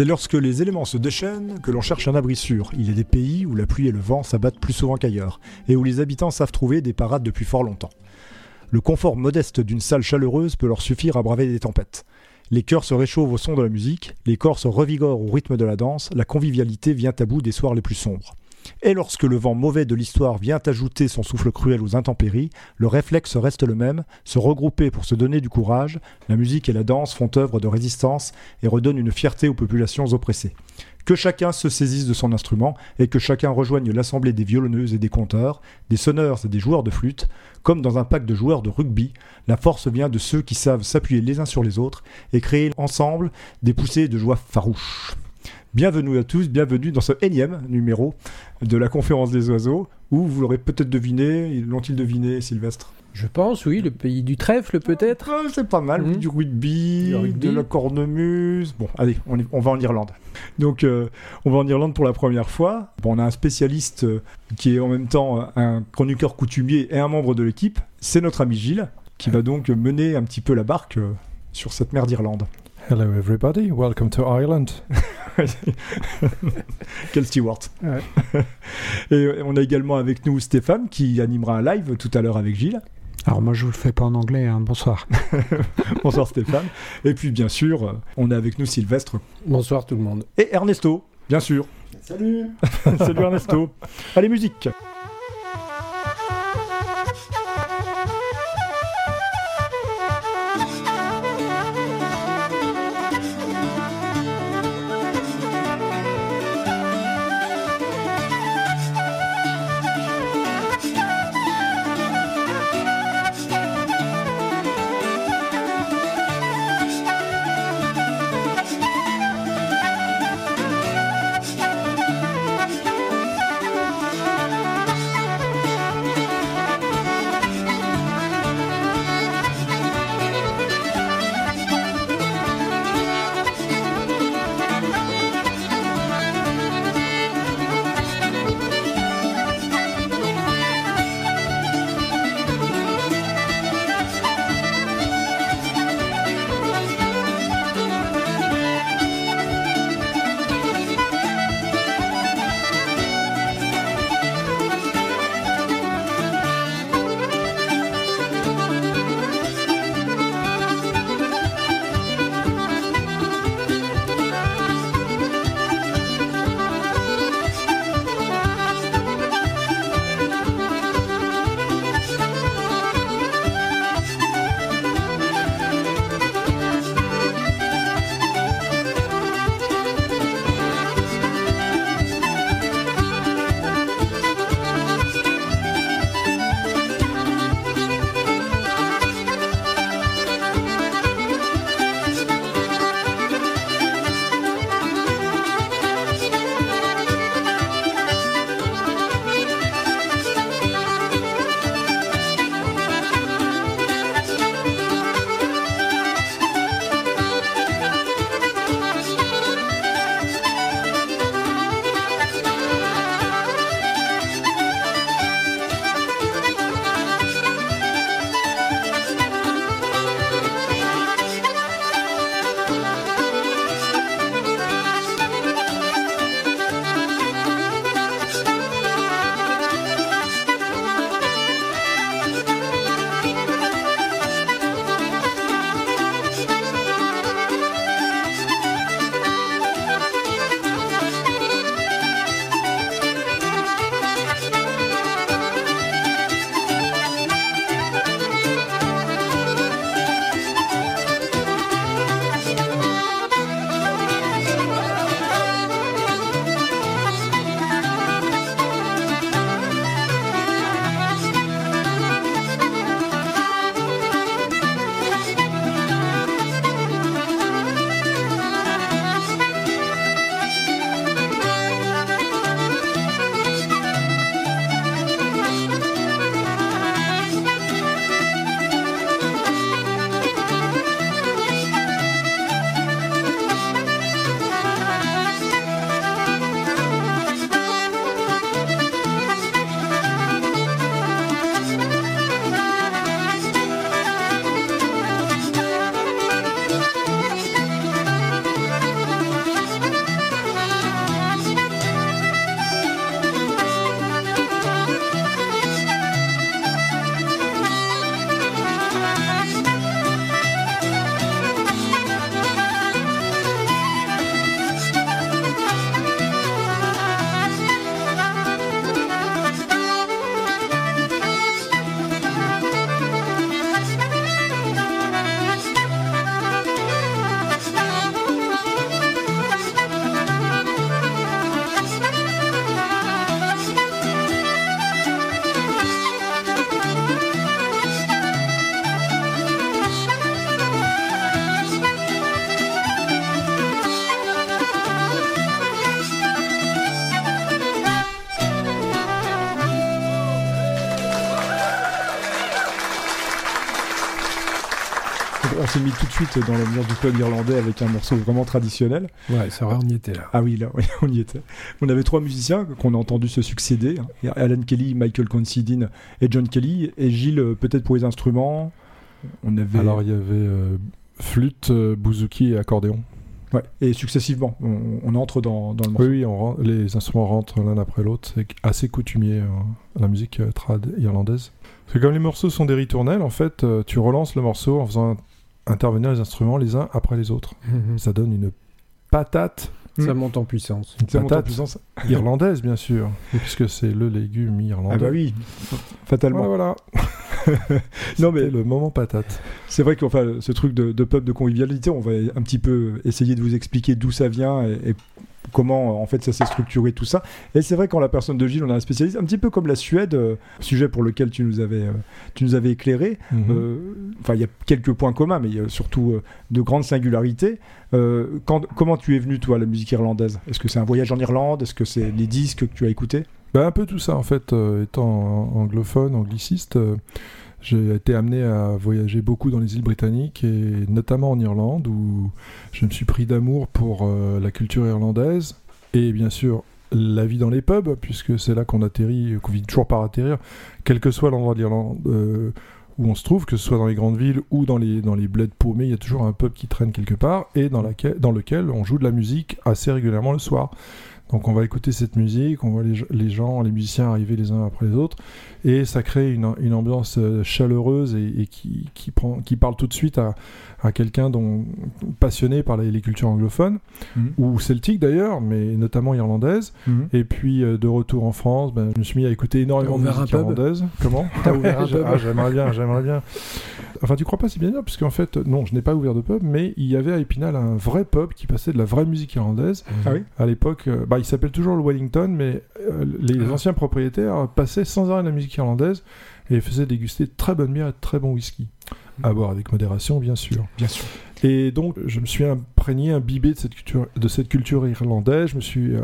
C'est lorsque les éléments se déchaînent que l'on cherche un abri sûr. Il y a des pays où la pluie et le vent s'abattent plus souvent qu'ailleurs, et où les habitants savent trouver des parades depuis fort longtemps. Le confort modeste d'une salle chaleureuse peut leur suffire à braver des tempêtes. Les cœurs se réchauffent au son de la musique, les corps se revigorent au rythme de la danse, la convivialité vient à bout des soirs les plus sombres. Et lorsque le vent mauvais de l'histoire vient ajouter son souffle cruel aux intempéries, le réflexe reste le même, se regrouper pour se donner du courage, la musique et la danse font œuvre de résistance et redonnent une fierté aux populations oppressées. Que chacun se saisisse de son instrument et que chacun rejoigne l'assemblée des violonneuses et des conteurs, des sonneurs et des joueurs de flûte, comme dans un pack de joueurs de rugby, la force vient de ceux qui savent s'appuyer les uns sur les autres et créer ensemble des poussées de joie farouches. Bienvenue à tous, bienvenue dans ce énième numéro de la conférence des oiseaux, où vous l'aurez peut-être deviné, l'ont-ils deviné, Sylvestre? Je pense, oui, le pays du trèfle peut-être. Ah, C'est pas mal, Mhm. du rugby, de la cornemuse. Bon, allez, on, est- on va en Irlande. Donc, euh, on va en Irlande pour la première fois. Bon, on a un spécialiste euh, qui est en même temps euh, un chroniqueur coutumier et un membre de l'équipe. C'est notre ami Gilles, qui va donc mener un petit peu la barque euh, sur cette mer d'Irlande. Hello, everybody. Welcome to Ireland. Quel steward. Ouais. Et on a également avec nous Stéphane qui animera un live tout à l'heure avec Gilles. Alors moi je vous le fais pas en anglais, hein. bonsoir. Bonsoir Stéphane. Et puis bien sûr, on a avec nous Sylvestre Bonsoir tout le monde. et Ernesto, bien sûr. Salut Salut Ernesto. Allez, musique suite dans l'ambiance du pub irlandais avec un morceau vraiment traditionnel. Ouais, ça va, on y était là. Ah oui, là, oui, on y était. On avait trois musiciens qu'on a entendu se succéder hein. Alan Kelly, Michael Considine et John Kelly. Et Gilles, peut-être pour les instruments, on avait. Alors il y avait euh, flûte, euh, bouzouki et accordéon. Ouais, et successivement, on, on entre dans, dans le Oui, morceau. oui, on ren- les instruments rentrent l'un après l'autre. C'est assez coutumier, hein, la musique euh, trad irlandaise. Parce que comme les morceaux sont des ritournelles, en fait, euh, tu relances le morceau en faisant intervenir les instruments les uns après les autres. Ça donne une patate, Ça monte en puissance. Ça monte en patate. puissance. irlandaise, bien sûr, puisque c'est le légume irlandais. Ah bah oui, fatalement. Ouais, voilà, non mais le moment patate. C'est vrai que enfin, ce truc de, de pub de convivialité, on va un petit peu essayer de vous expliquer d'où ça vient et, et comment en fait ça s'est structuré tout ça. Et c'est vrai qu'en la personne de Gilles, on a un spécialiste, un petit peu comme la Suède, euh, sujet pour lequel tu nous avais, euh, tu nous avais éclairé. Mhm. Euh, Enfin, il y a quelques points communs, mais il y a surtout de grandes singularités. Quand, comment tu es venu toi à la musique irlandaise? Est-ce que c'est un voyage en Irlande? Est-ce que c'est les disques que tu as écoutés? Bah, un peu tout ça en fait, étant anglophone, angliciste, j'ai été amené à voyager beaucoup dans les îles britanniques et notamment en Irlande où je me suis pris d'amour pour euh, la culture irlandaise et bien sûr la vie dans les pubs puisque c'est là qu'on atterrit, qu'on vit toujours par atterrir, quel que soit l'endroit de euh, où on se trouve, que ce soit dans les grandes villes ou dans les, dans les bleds paumés, il y a toujours un pub qui traîne quelque part et dans lequel on joue de la musique assez régulièrement le soir. Donc on va écouter cette musique, on voit les, les gens, les musiciens arriver les uns après les autres, et ça crée une, une ambiance euh, chaleureuse et, et qui, qui, prend, qui parle tout de suite à, à quelqu'un dont passionné par les, les cultures anglophones, Mhm. ou celtiques d'ailleurs, mais notamment irlandaises. Et puis euh, de retour en France, ben, je me suis mis à écouter énormément de musique irlandaise. Comment T'as ouvert un J'ai- pub ah, J'aimerais bien, j'aimerais bien. Enfin, tu crois pas, c'est bien dire, puisqu'en fait, non, je n'ai pas ouvert de pub, mais il y avait à Épinal un vrai pub qui passait de la vraie musique irlandaise. Ah oui? À l'époque, euh, bah, il s'appelle toujours le Wellington, mais euh, les Ah. anciens propriétaires passaient sans arrêt la musique irlandaise et faisaient déguster de très bonne bière et de très bon whisky. À boire avec modération, bien sûr. Bien sûr. Et donc, je me suis imprégné, imbibé de cette culture, de cette culture irlandaise. Je me suis, euh,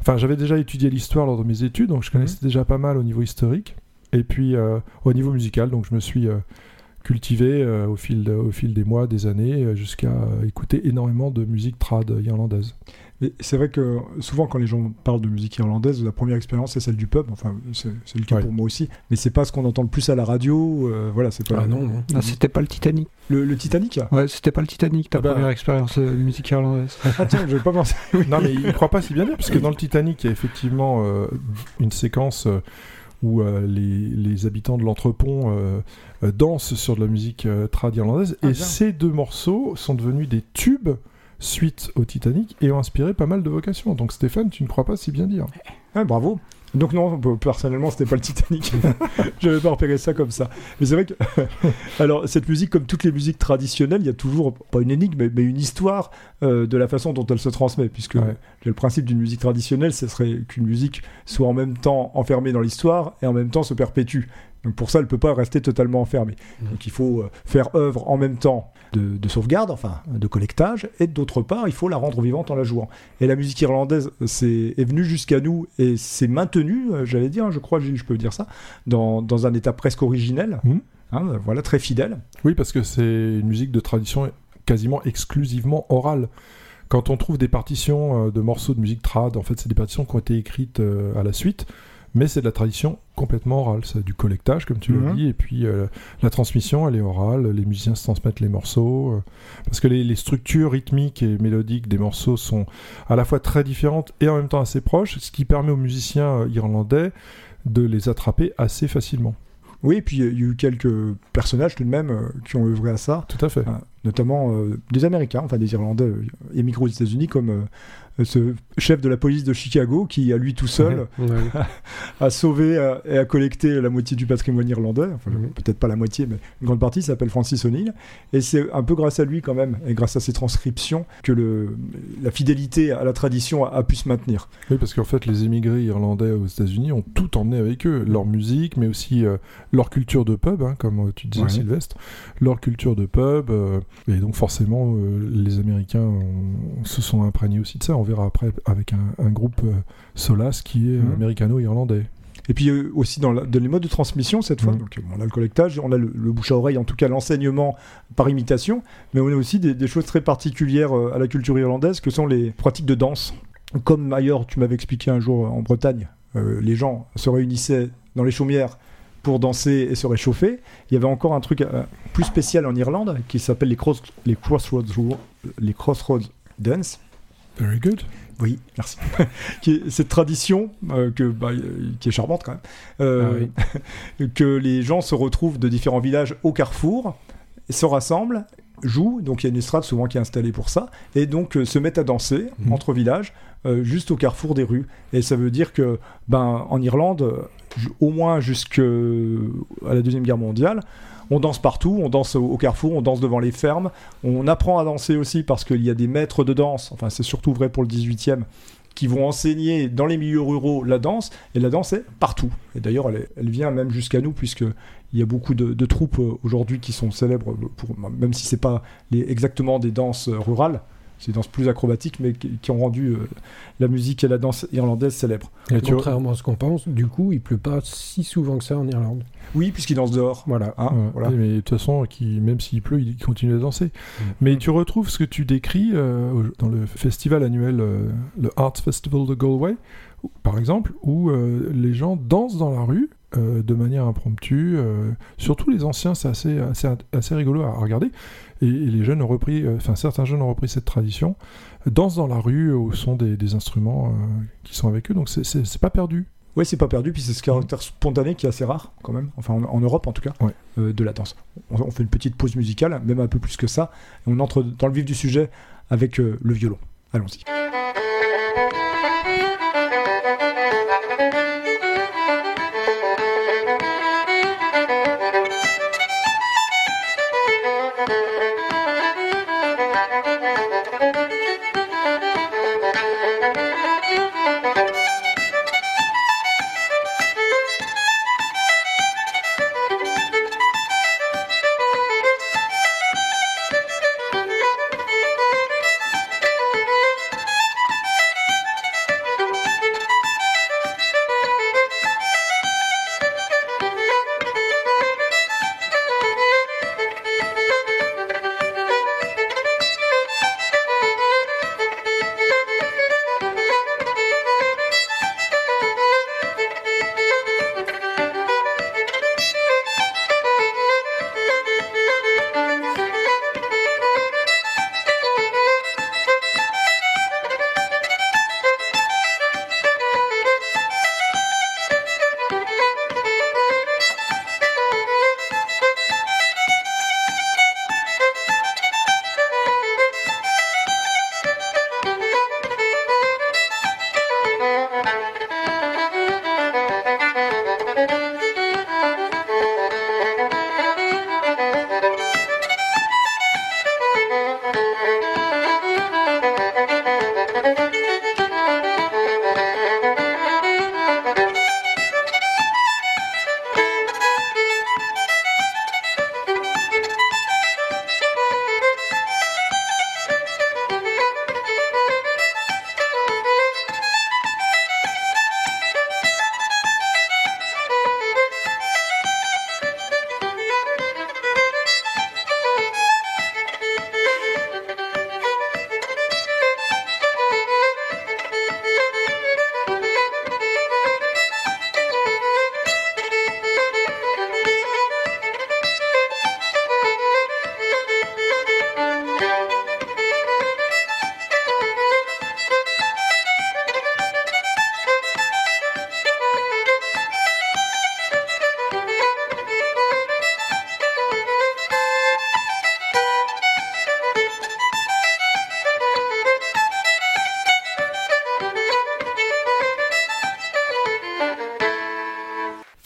enfin, j'avais déjà étudié l'histoire lors de mes études, donc je connaissais déjà pas mal au niveau historique. Et puis, euh, au niveau musical, donc je me suis cultivé euh, au, fil de- au fil des mois, des années, jusqu'à euh, écouter énormément de musique trad irlandaise. Mais c'est vrai que souvent, quand les gens parlent de musique irlandaise, la première expérience c'est celle du pub. Enfin, c'est c'est le cas Ouais. pour moi aussi. Mais c'est pas ce qu'on entend le plus à la radio. euh, voilà, c'est pas Ah non, non. Ah, c'était pas le Titanic. le, le Titanic? Ouais, c'était pas le Titanic, ta Ah bah. première expérience de musique irlandaise. Ah tiens, je vais pas penser. Non, mais il ne croit pas si bien dire, parce que dans le Titanic, il y a effectivement euh, une séquence euh, où euh, les, les habitants de l'entrepont euh, euh, dansent sur de la musique euh, trad irlandaise. Ah, et bien. ces deux morceaux sont devenus des tubes suite au Titanic et ont inspiré pas mal de vocations. Donc Stéphane, tu ne crois pas si bien dire. Ah, bravo. Donc non, personnellement, c'était pas le Titanic. Je n'avais pas repéré ça comme ça. Mais c'est vrai que, alors cette musique, comme toutes les musiques traditionnelles, il y a toujours pas une énigme, mais, mais une histoire euh, de la façon dont elle se transmet, puisque Ouais. le principe d'une musique traditionnelle, ce serait qu'une musique soit en même temps enfermée dans l'histoire et en même temps se perpétue. Donc pour ça, elle peut pas rester totalement enfermée. Mhm. Donc il faut euh, faire œuvre en même temps de, de sauvegarde, enfin de collectage, et d'autre part, il faut la rendre vivante en la jouant. Et la musique irlandaise c'est, est venue jusqu'à nous et c'est maintenu, euh, j'allais dire, je crois, je peux dire ça, dans, dans un état presque originel. Mhm. Hein, voilà, très fidèle. Oui, parce que c'est une musique de tradition quasiment exclusivement orale. Quand on trouve des partitions euh, de morceaux de musique trad, en fait, c'est des partitions qui ont été écrites à la suite, mais c'est de la tradition complètement orale. C'est du collectage, comme tu l'as Mhm. dit, et puis euh, la transmission, elle est orale, les musiciens se transmettent les morceaux, euh, parce que les, les structures rythmiques et mélodiques des morceaux sont à la fois très différentes et en même temps assez proches, ce qui permet aux musiciens euh, irlandais de les attraper assez facilement. Oui, et puis il y a eu quelques personnages tout de même qui ont œuvré à ça, Tout à fait. notamment des Américains, enfin des Irlandais émigrés aux États-Unis, comme ce chef de la police de Chicago qui, à lui tout seul, Ouais. a sauvé euh, et a collecté la moitié du patrimoine irlandais, enfin, peut-être pas la moitié, mais une grande partie, s'appelle Francis O'Neill. Et c'est un peu grâce à lui quand même, et grâce à ses transcriptions, que le, la fidélité à la tradition a, a pu se maintenir. Oui, parce qu'en fait, les émigrés irlandais aux États-Unis ont tout emmené avec eux. Leur musique, mais aussi euh, leur culture de pub, hein, comme euh, tu disais, Ouais. Sylvestre. Leur culture de pub. euh, et donc, forcément, euh, les Américains se sont imprégnés aussi de ça. Verra après avec un, un groupe euh, Solas qui est Mhm. américano-irlandais. Et puis euh, aussi dans, la- dans les modes de transmission cette fois, Mhm. donc on a le collectage, on a le, le bouche à oreille, en tout cas l'enseignement par imitation, mais on a aussi des, des choses très particulières à la culture irlandaise que sont les pratiques de danse. Comme ailleurs, tu m'avais expliqué un jour en Bretagne, euh, les gens se réunissaient dans les chaumières pour danser et se réchauffer. Il y avait encore un truc euh, plus spécial en Irlande qui s'appelle les, cross- les crossroads les crossroads dance. Very good. Oui, merci. cette tradition euh, que, bah, euh, qui est charmante quand même, euh, que les gens se retrouvent de différents villages au carrefour, se rassemblent, jouent, donc il y a une estrade souvent qui est installée pour ça, et donc euh, se mettent à danser Mhm. entre villages, juste au carrefour des rues. Et ça veut dire que, ben, en Irlande, au moins jusqu'à la Deuxième Guerre mondiale, on danse partout, on danse au, carrefour, on danse devant les fermes, on apprend à danser aussi parce qu'il y a des maîtres de danse, enfin c'est surtout vrai pour le 18e, qui vont enseigner dans les milieux ruraux la danse, et la danse est partout. Et d'ailleurs, elle, vient même jusqu'à nous, puisque il y a beaucoup de, troupes euh, aujourd'hui qui sont célèbres, même si c'est pas les- exactement des danses euh, rurales, des danses plus acrobatiques, mais qui, qui ont rendu euh, la musique et la danse irlandaise célèbres. Et Contrairement à ce qu'on pense, du coup, il pleut pas si souvent que ça en Irlande. Oui, puisqu'ils dansent dehors. Voilà. Hein, Ouais, voilà. oui, mais de toute façon, qui, même s'il pleut, il continue à danser. Mais tu retrouves ce que tu décris euh, dans le festival annuel, euh, le Arts Festival de Galway, où- par exemple, où les gens dansent dans la rue de manière impromptue. surtout les anciens, c'est assez, assez, assez rigolo à regarder. Et, et les jeunes ont repris, euh, enfin certains jeunes ont repris cette tradition, dansent dans la rue au son des, des instruments euh, qui sont avec eux. Donc c'est- pas perdu. Ouais, c'est pas perdu, puis c'est ce caractère spontané qui est assez rare, quand même, enfin en, en Europe en tout cas, Ouais. euh, de la danse. On, on fait une petite pause musicale, même un peu plus que ça, et on entre dans le vif du sujet avec euh, le violon. Allons-y. thank you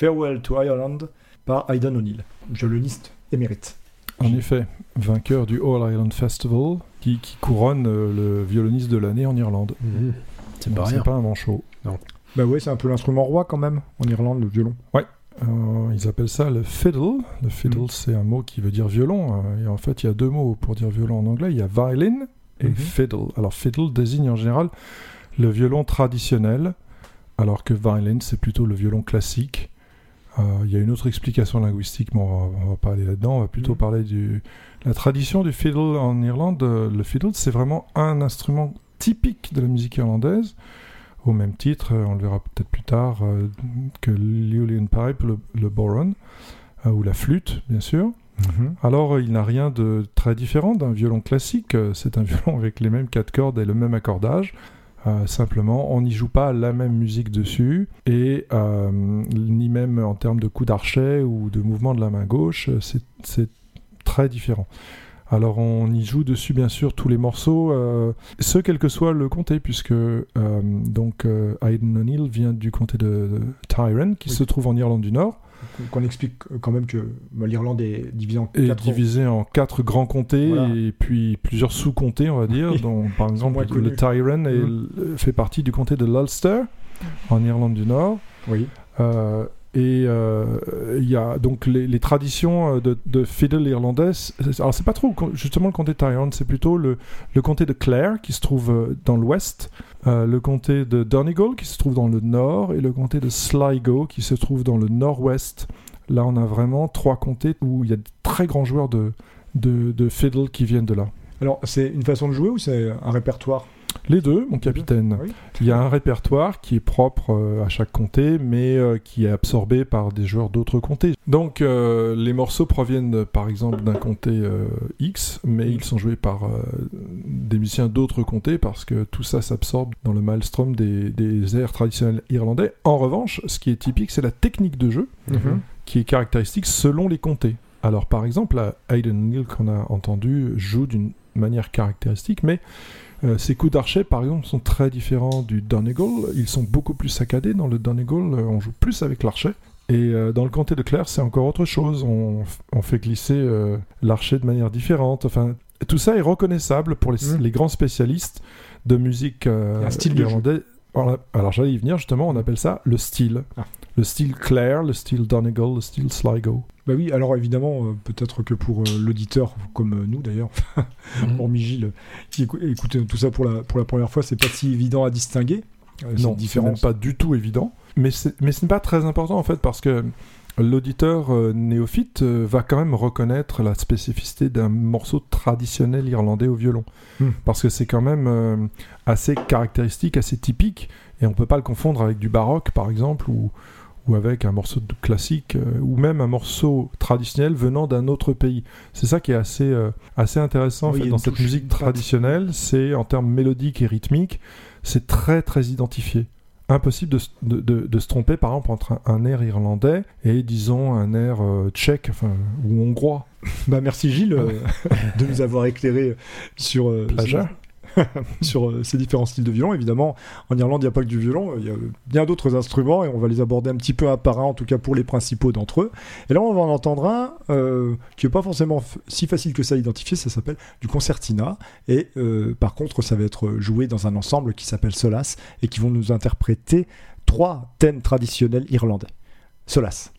Farewell to Ireland par Aidan O'Neill, violoniste émérite. En effet, vainqueur du All Ireland Festival, qui, qui couronne euh, le violoniste de l'année en Irlande. Mhm. C'est pas un manchot. Bah ouais, c'est un peu l'instrument roi quand même en Irlande, le violon. Euh, ils appellent ça le fiddle. Le fiddle, Mhm. c'est un mot qui veut dire violon. euh, et en fait, il y a deux mots pour dire violon en anglais. Il y a violin et Mhm. fiddle. Alors, fiddle désigne en général le violon traditionnel alors que violin, c'est plutôt le violon classique. Euh, Il y a une autre explication linguistique, mais on va, on va pas aller là-dedans. On va plutôt Mhm. parler du la tradition du fiddle en Irlande. euh, Le fiddle, c'est vraiment un instrument typique de la musique irlandaise. Au même titre, euh, on le verra peut-être plus tard, euh, que l'Ulian Pipe, le, le boron, euh, ou la flûte, bien sûr. Alors, euh, il n'a rien de très différent d'un violon classique. C'est un violon avec les mêmes quatre cordes et le même accordage. Euh, simplement, on n'y joue pas la même musique dessus, et euh, ni même en termes de coup d'archet ou de mouvement de la main gauche, c'est- c'est très différent. Alors on y joue dessus bien sûr tous les morceaux, euh, ce quel que soit le comté, puisque euh, donc euh, Aidan O'Neill vient du comté de, de Tyrone, qui Oui. se trouve en Irlande du Nord, Qu'on explique quand même que bah, l'Irlande est divisée en quatre divisé en quatre grands comtés Voilà. et puis plusieurs sous-comtés, on va dire, Oui. dont par exemple le. Tyrone Mhm. fait partie du comté de l'Ulster en Irlande du Nord. Oui. Euh, et euh, il y a donc les, traditions euh, de, fiddle irlandais. Alors c'est pas trop justement le comté de Tyrone, c'est plutôt le, comté de Clare qui se trouve euh, dans l'ouest, le comté de Donegal qui se trouve dans le nord et le comté de Sligo qui se trouve dans le nord-ouest. Là on a vraiment trois comtés où il y a de très grands joueurs de, de fiddle qui viennent de là. Alors, c'est une façon de jouer ou c'est un répertoire? Les deux, mon capitaine. Oui. Il y a un répertoire qui est propre euh, à chaque comté, mais euh, qui est absorbé par des joueurs d'autres comtés. Donc euh, les morceaux proviennent par exemple d'un comté euh, X, mais ils sont joués par euh, des musiciens d'autres comtés parce que tout ça s'absorbe dans le maelstrom des, des airs traditionnels irlandais. En revanche, ce qui est typique, c'est la technique de jeu qui est caractéristique selon les comtés. Alors par exemple, la Hayden Neal qu'on a entendu joue d'une manière caractéristique, mais euh, ses coups d'archet par exemple sont très différents du Donegal. Ils sont beaucoup plus saccadés. Dans le Donegal, euh, on joue plus avec l'archet. Et euh, dans le comté de Clare, c'est encore autre chose. On, fait glisser l'archet de manière différente. Enfin, tout ça est reconnaissable pour les, les grands spécialistes de musique un style de jeu. Voilà. Alors j'allais y venir justement, on appelle ça le style. Ah. Le style Clare, le style Donegal, le style Sligo. Bah oui, alors évidemment, euh, peut-être que pour euh, l'auditeur, comme euh, nous d'ailleurs, Mhm. hormis Gilles, qui écou- écoute tout ça pour la, pour la première fois, c'est pas si évident à distinguer. Non, différence. pas du tout évident. Mais, ce n'est pas très important en fait parce que l'auditeur néophyte va quand même reconnaître la spécificité d'un morceau traditionnel irlandais au violon. Hmm. Parce que c'est quand même assez caractéristique, assez typique. Et on peut pas le confondre avec du baroque par exemple ou, ou avec un morceau de classique euh, ou même un morceau traditionnel venant d'un autre pays. C'est ça qui est assez, euh, assez intéressant Oui, fait, dans cette musique traditionnelle. C'est en termes mélodiques et rythmiques, c'est très très identifié. Impossible de, de- de- de se tromper par exemple entre un, un air irlandais et disons un air euh, tchèque enfin, ou hongrois. Bah merci Gilles euh, de nous avoir éclairé sur, euh, Plagiat. sur euh, ces différents styles de violon. Évidemment, en Irlande, il n'y a pas que du violon, il y a bien d'autres instruments et on va les aborder un petit peu un par un, en tout cas pour les principaux d'entre eux. Et là, on va en entendre un euh, qui n'est pas forcément si facile que ça à identifier, ça s'appelle du concertina. Et euh, par contre, ça va être joué dans un ensemble qui s'appelle Solas et qui vont nous interpréter trois thèmes traditionnels irlandais. Solas.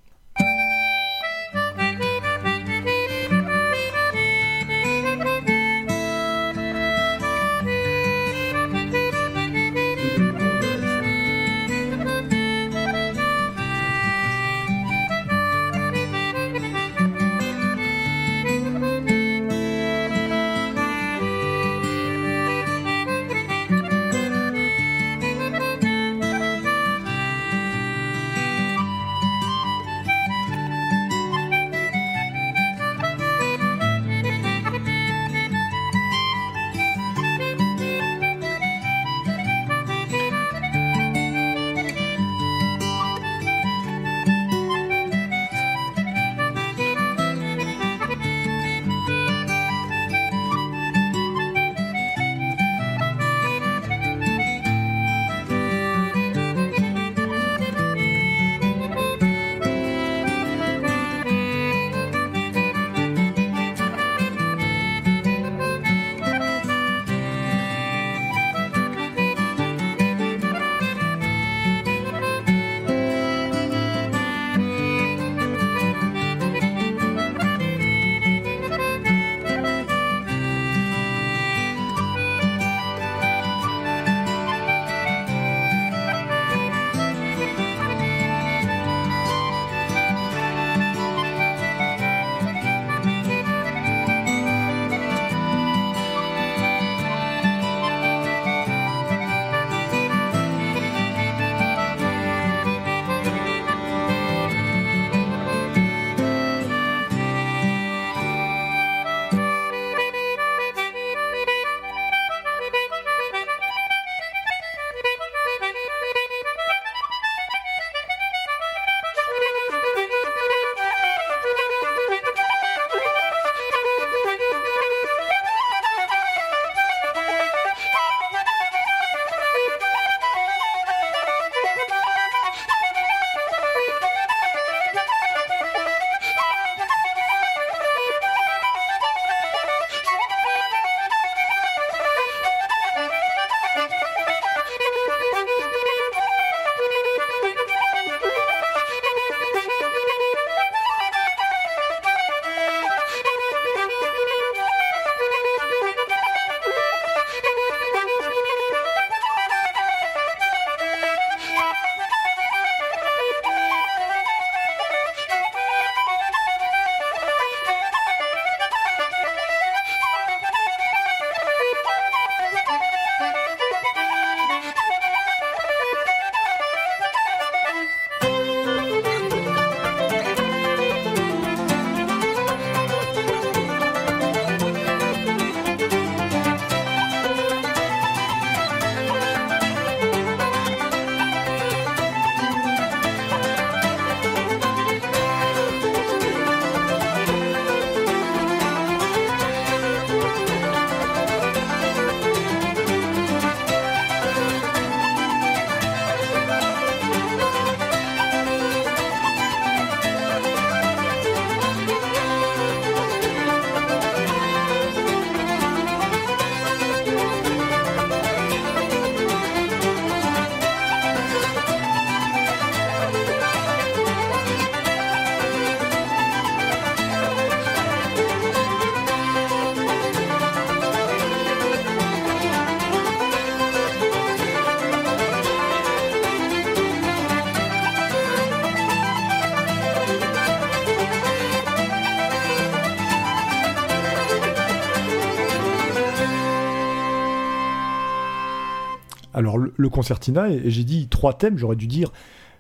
Le, concertina, et, et j'ai dit trois thèmes, j'aurais dû dire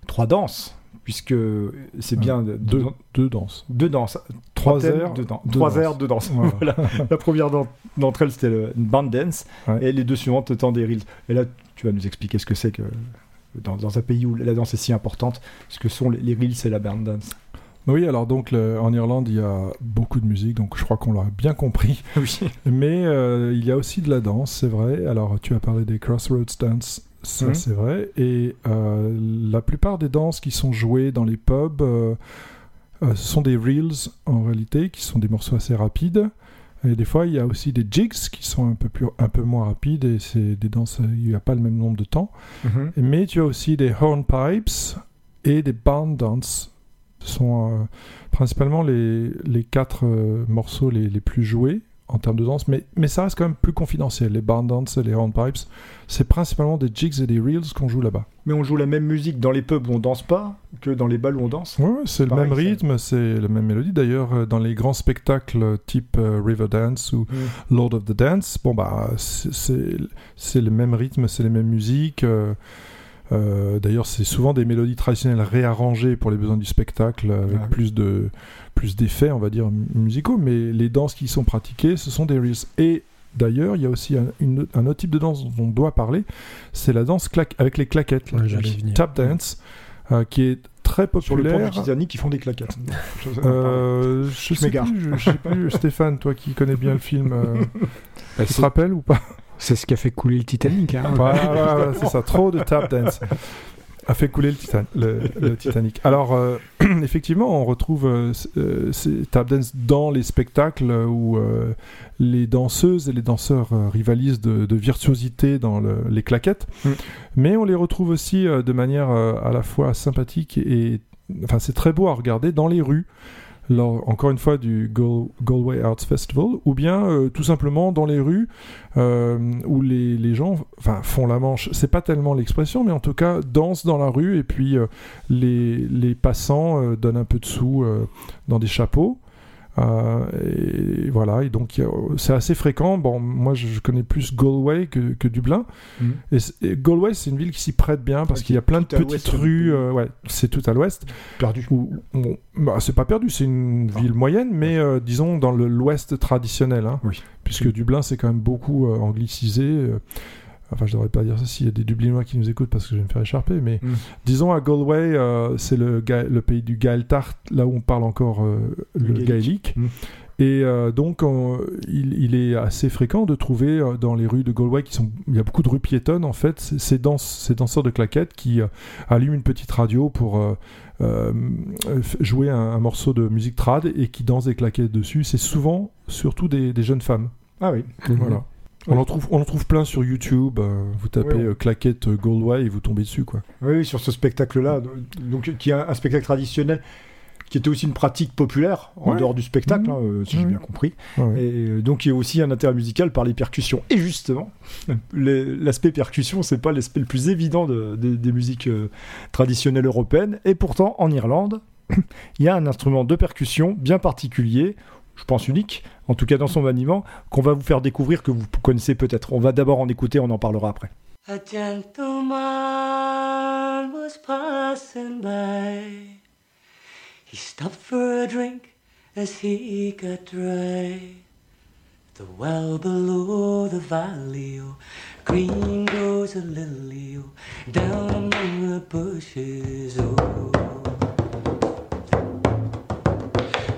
trois danses, puisque c'est Ouais. bien de- Deux, de- deux danses. deux danses. Trois thèmes, airs, deux, dan- deux trois danses. airs, deux danses. Voilà. Voilà. La première d'en- d'entre elles, c'était le- une band dance, Ouais. et les deux suivantes étant des reels. Et là, tu vas nous expliquer ce que c'est que dans, dans un pays où la danse est si importante, ce que sont les, les reels et la band dance. Oui, alors donc le- en Irlande, il y a beaucoup de musique, donc je crois qu'on l'a bien compris. Oui. Mais euh, il y a aussi de la danse, c'est vrai. Alors tu as parlé des Crossroads Dance, ça Mhm. c'est vrai. Et euh, la plupart des danses qui sont jouées dans les pubs euh, euh, sont des reels en réalité, qui sont des morceaux assez rapides. Et des fois, il y a aussi des jigs qui sont un peu, plus, un peu moins rapides et c'est des danses, il n'y a pas le même nombre de temps. Mhm. Mais tu as aussi des hornpipes et des barn dance. Ce sont principalement les, les quatre morceaux les, les plus joués en termes de danse, mais, mais ça reste quand même plus confidentiel. Les barn dance et les hornpipes, c'est principalement des jigs et des reels qu'on joue là-bas. Mais on joue la même musique dans les pubs où on danse pas que dans les balles où on danse. Ouais, ouais, c'est le même rythme, c'est la même mélodie. D'ailleurs, euh, dans les grands spectacles type euh, Riverdance ou Lord of the Dance, bon bah c'est- le même rythme, c'est les mêmes musiques. euh, euh, D'ailleurs, c'est souvent des mélodies traditionnelles réarrangées pour les besoins du spectacle, avec Ah plus de plus d'effets, on va dire mu- musicaux. Mais les danses qui sont pratiquées, ce sont des reels. Et d'ailleurs, il y a aussi un, une- un autre type de danse dont on doit parler, c'est la danse claque avec les claquettes, là, Ouais, le tap dance, euh, qui est très Sur le pont populaire. du Titanic, ils font des claquettes. Je- Euh, je, sais m'égare. plus, je, je sais plus, Stéphane, toi qui connais bien le film, euh, Bah, tu te c'est rappelles ou pas? C'est ce qui a fait couler le Titanic. Hein. Voilà, c'est ça, trop de tap dance a fait couler le, Titan- le- le Titanic. Alors, euh, effectivement, on retrouve euh, euh, ces tap dance dans les spectacles où euh, les danseuses et les danseurs rivalisent de, de virtuosité dans le- les claquettes, Mm. mais on les retrouve aussi de manière à la fois sympathique et, enfin, c'est très beau à regarder dans les rues. Encore une fois, du Gal- Galway Arts Festival, ou bien euh, tout simplement dans les rues euh, où les, les gens font la manche. C'est pas tellement l'expression, mais en tout cas dansent dans la rue et puis euh, les, les passants donnent un peu de sous dans des chapeaux. Euh, et voilà, et donc c'est assez fréquent. Bon, moi je, connais plus Galway que, que Dublin. Mhm. Et, Galway, c'est une ville qui s'y prête bien parce qu'il y a plein de petites rues. euh, ouais, c'est tout à l'ouest. Perdu. Bon, bah, c'est pas perdu, c'est une ville moyenne, mais euh, disons dans l'ouest traditionnel. hein. Oui. Puisque Dublin, c'est quand même beaucoup anglicisé. Enfin, je devrais pas dire ça s'il y a des Dublinois qui nous écoutent parce que je vais me faire écharper, mais Mm. disons à Galway, euh, c'est le, pays du Gaeltacht, là où on parle encore euh, le gaélique. gaélique. Mm. Et euh, donc, on- il, il est assez fréquent de trouver dans les rues de Galway, qui sont, il y a beaucoup de rues piétonnes en fait, ces, ces danse- ces danseurs de claquettes qui allument une petite radio pour jouer un, un morceau de musique trad et qui dansent des claquettes dessus. C'est souvent, surtout des, des jeunes femmes. Ah oui. Voilà. On, en trouve, on en trouve plein sur YouTube. euh, vous tapez euh, claquettes euh, Galway et vous tombez dessus. Quoi. Oui, sur ce spectacle-là, donc qui est un, un spectacle traditionnel, qui était aussi une pratique populaire en Ouais. dehors du spectacle, Mhm. hein, si j'ai bien compris. Ouais. Et donc il y a aussi un intérêt musical par les percussions. Et justement, l'aspect percussion, c'est pas l'aspect le plus évident de- de- des musiques euh, traditionnelles européennes. Et pourtant, en Irlande, il y a un instrument de percussion bien particulier, je pense unique, en tout cas dans son maniement, qu'on va vous faire découvrir, que vous connaissez peut-être. On va d'abord en écouter, on en parlera après. A gentleman was passing by. He stopped for a drink as he got dry. The well below the valley, oh, green goes a lily, oh, down among the bushes, oh.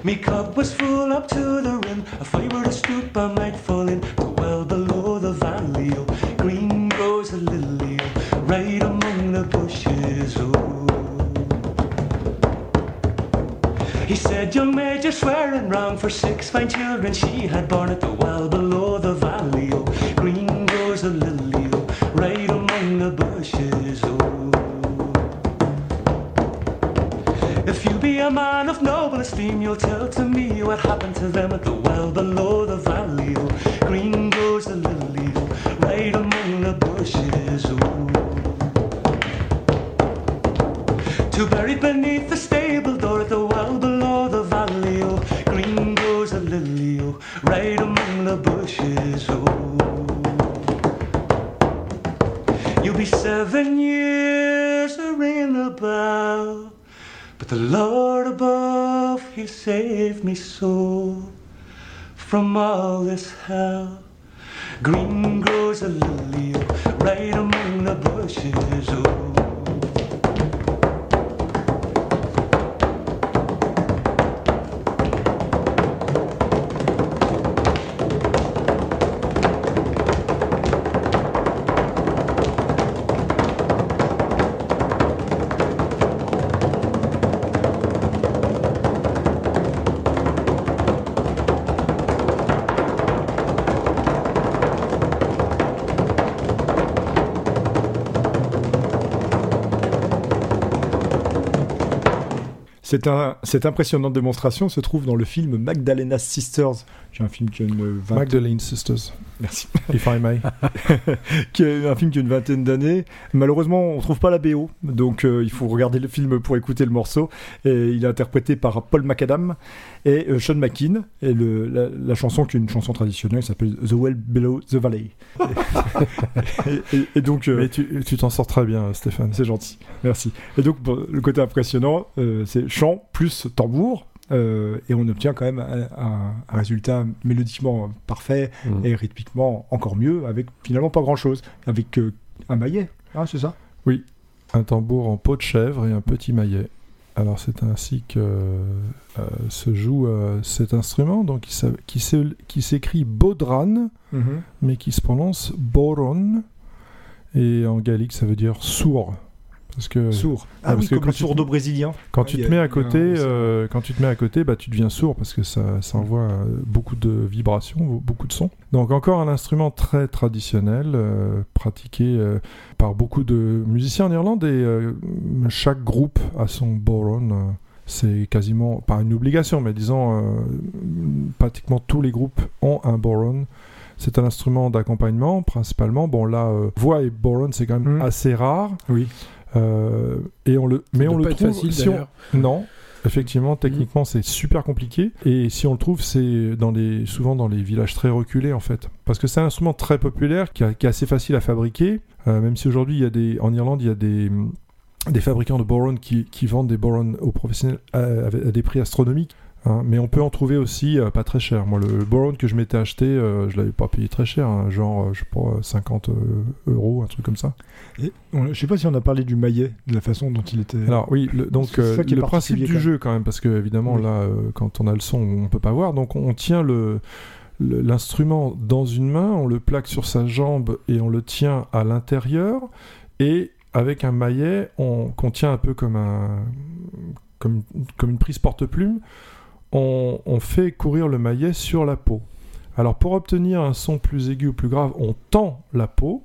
Me cup was full up to the rim. If I were to stoop, I might fall in. But well below the valley, oh, green grows a lily, oh, right among the bushes, oh. He said, Young maid, you're swearing wrong. For six fine children she had born at the well below the valley, oh, green a man of noble esteem, you'll tell to me what happened to them at the well below the valley. Oh, green goes the lily, oh, right among the bushes. Oh. To buried beneath the stable door me from all this hell. Green grows a lily right among the bushes. Oh. Cette impressionnante démonstration se trouve dans le film Magdalena Sisters. J'ai un film qui a une vingtaine... Magdalene Sisters, Merci. if I may. qui est un film qui a une vingtaine d'années. Malheureusement, on trouve pas la BO, donc euh, il faut regarder le film pour écouter le morceau. Et il est interprété par Paul McAdam et euh, Sean McKean. Et le, la, la chanson, qui est une chanson traditionnelle, s'appelle The Well Below the Valley. et, et- et donc, euh, Mais tu tu t'en sors très bien, Stéphane. c'est gentil, merci. Et donc, bon, le côté impressionnant, euh, c'est chant plus tambour. Euh, et on obtient quand même un, un- un résultat mélodiquement parfait Mm. et rythmiquement encore mieux, avec finalement pas grand chose, avec euh, un maillet, hein, c'est ça? Un tambour en peau de chèvre et un petit maillet. Alors c'est ainsi que euh, se joue cet instrument, donc qui, s'écrit bodran, mais qui se prononce boron. Et en gaélique, ça veut dire sourd. Parce que Sourd. Ah, Ah parce oui, que comme quand le sourdo brésilien. quand Ouais, tu y te a- mets à côté, un- euh, quand tu te mets à côté, bah tu deviens sourd parce que ça, ça envoie euh, beaucoup de vibrations, beaucoup de sons. Donc encore un instrument très traditionnel, euh, pratiqué euh, par beaucoup de musiciens en Irlande et euh, chaque groupe a son boron. euh, c'est quasiment pas une obligation, mais disons euh, pratiquement tous les groupes ont un boron. C'est un instrument d'accompagnement principalement. Bon là, euh, voix et boron c'est quand même Mm. assez rare. Oui. Euh, et on le, mais on le trouve facile si on- d'ailleurs. non, effectivement, techniquement, c'est super compliqué. Et si on le trouve, c'est dans les, souvent dans les villages très reculés, en fait. Parce que c'est un instrument très populaire, qui, a- qui est assez facile à fabriquer. Euh, même si aujourd'hui, il y a des, en Irlande, il y a des, des fabricants de boron qui, qui vendent des borons aux professionnels à des prix astronomiques. Hein. mais on peut en trouver aussi euh, pas très cher. Moi, le, le boron que je m'étais acheté, euh, je l'avais pas payé très cher, hein, genre, euh, je pas, 50 euh, euros, un truc comme ça. Et on- je sais pas si on a parlé du maillet, de la façon dont il était. Alors oui, le- donc C'est euh, ça qui est le principe du jeu quand même, parce que évidemment Oui. là, quand on a le son, on peut pas voir. Donc on tient le l'instrument dans une main, on le plaque sur sa jambe et on le tient à l'intérieur. Et avec un maillet, on qu'on tient un peu comme un comme, comme une prise porte-plume, on, on fait courir le maillet sur la peau. Alors pour obtenir un son plus aigu ou plus grave, on tend la peau.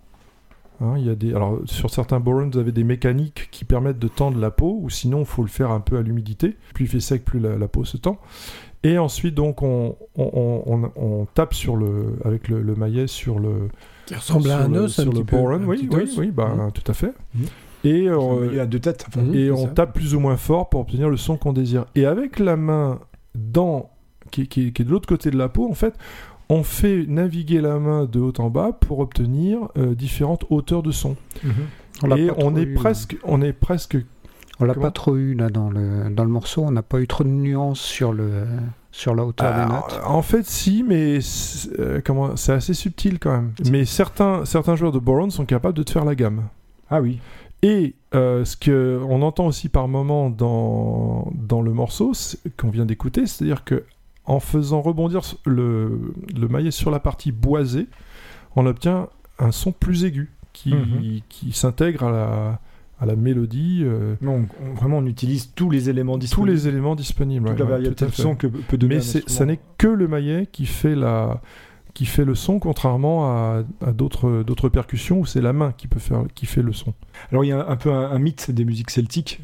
Hein, il y a des, alors sur certains borons, vous avez des mécaniques qui permettent de tendre la peau, ou sinon il faut le faire un peu à l'humidité. Plus il fait sec, plus la, la peau se tend. Et ensuite donc on, on, on- on tape sur le, avec le, le maillet sur le, Qui ressemble à un le- os un sur petit le peu. boron. un Oui, petit oui, os. oui, bah, Mhm. tout à fait. Mhm. Et, euh, maillet à deux têtes. enfin. Mhm. et on ça. tape plus ou moins fort pour obtenir le son qu'on désire. Et avec la main dans, qui, qui- qui est de l'autre côté de la peau, en fait, on fait naviguer la main de haut en bas pour obtenir euh, différentes hauteurs de son. Mhm. On Et on est eu, presque, on est presque. On l'a pas trop eu là dans le, dans le morceau, on n'a pas eu trop de nuances sur, le, sur la hauteur des notes. en fait, si, mais c'est euh, comment, c'est assez subtil quand même. Mais certains, certains joueurs de Boron sont capables de te faire la gamme. Ah oui. Et euh, ce que on entend aussi par moment dans, dans le morceau qu'on vient d'écouter, c'est-à-dire que en faisant rebondir le, le maillet sur la partie boisée, on obtient un son plus aigu qui, Mhm. qui s'intègre à la, à la mélodie, euh, Non, on- vraiment, on utilise tous les éléments tous disponibles. les éléments disponibles. toute ouais, la ouais, variété à de son que peut donner Mais ça n'est que le maillet qui fait la qui fait le son contrairement à, à d'autres percussions où c'est la main qui peut faire qui fait le son. Alors il y a un, peu un, un mythe des musiques celtiques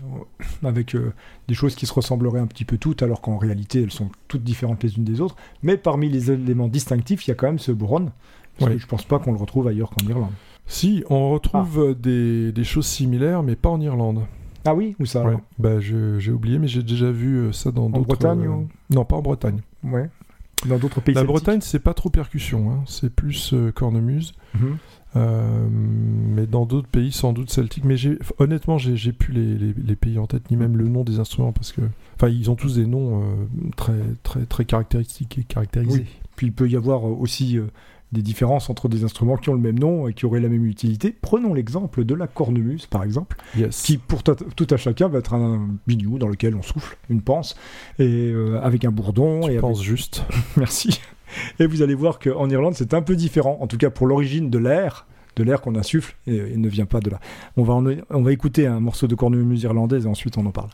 euh, avec euh, des choses qui se ressembleraient un petit peu toutes alors qu'en réalité elles sont toutes différentes les unes des autres. Mais parmi les éléments distinctifs, il y a quand même ce boron. Parce Ouais. que je pense pas qu'on le retrouve ailleurs qu'en Irlande. Si, on retrouve Ah. euh, des, des choses similaires, mais pas en Irlande. Ah oui, où ça Ouais. Bah, j'ai oublié, mais j'ai déjà vu ça dans d'autres. Bretagne euh, ou- Non, pas en Bretagne. Ouais. Dans d'autres pays La Bretagne, c'est pas trop percussion, hein, c'est plus euh, cornemuse. Mhm. Euh, mais dans d'autres pays, sans doute celtiques. Mais honnêtement, j'ai plus les, les- les pays en tête, ni même le nom des instruments, parce que. Enfin, ils ont tous des noms euh, très, très, très caractéristiques et caractérisés. Puis il peut y avoir aussi des différences entre des instruments qui ont le même nom et qui auraient la même utilité. Prenons l'exemple de la cornemuse, par exemple, Yes. qui pour tout à chacun va être un biniou dans lequel on souffle une panse, et euh, avec un bourdon. Tu et avec- penses juste. Merci. Et vous allez voir qu'en Irlande, c'est un peu différent, en tout cas pour l'origine de l'air, de l'air qu'on insuffle, et il ne vient pas de là. On va, en- on va écouter un morceau de cornemuse irlandaise et ensuite on en parle.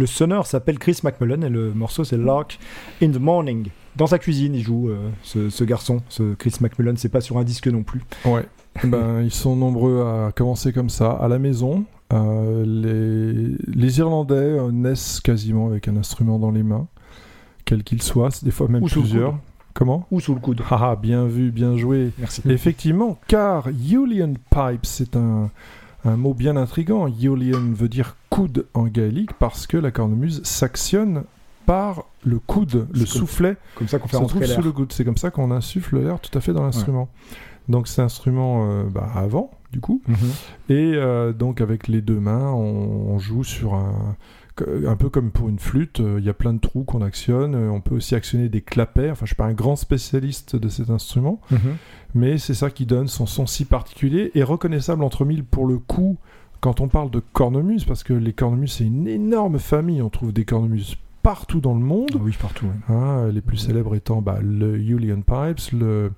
Le sonneur s'appelle Chris McMullen et le morceau c'est Lark in the Morning. Dans sa cuisine, il joue euh, ce, ce garçon, ce Chris McMullen. C'est pas sur un disque non plus. Ouais. ben, ils sont nombreux à commencer comme ça, à la maison. Euh, les, les Irlandais euh, naissent quasiment avec un instrument dans les mains, quel qu'il soit, c'est des fois même Ou plusieurs. Comment? Ou sous le coude. Haha, bien vu, bien joué. Merci. Effectivement, car Julian Pipes, c'est un, un mot bien intrigant. Julian veut dire coude en gaélique parce que la cornemuse s'actionne par le coude, le soufflet Comme ça qu'on fait se trouve sous le coude. C'est comme ça qu'on insuffle l'air tout à fait dans l'instrument. Donc c'est un instrument euh, bah, avant, du coup. Mhm. Et euh, donc avec les deux mains, on, on joue sur un... Un peu comme pour une flûte, euh, il y a plein de trous qu'on actionne. Euh, On peut aussi actionner des clapets. Enfin, je suis pas un grand spécialiste de cet instrument, Mhm. mais c'est ça qui donne son son si particulier et reconnaissable entre mille pour le coup quand on parle de cornemuse, parce que les cornemuses c'est une énorme famille. On trouve des cornemuses partout dans le monde. Ah oui, partout. ouais. Hein, les plus célèbres étant bah, le Julian Pipes, le,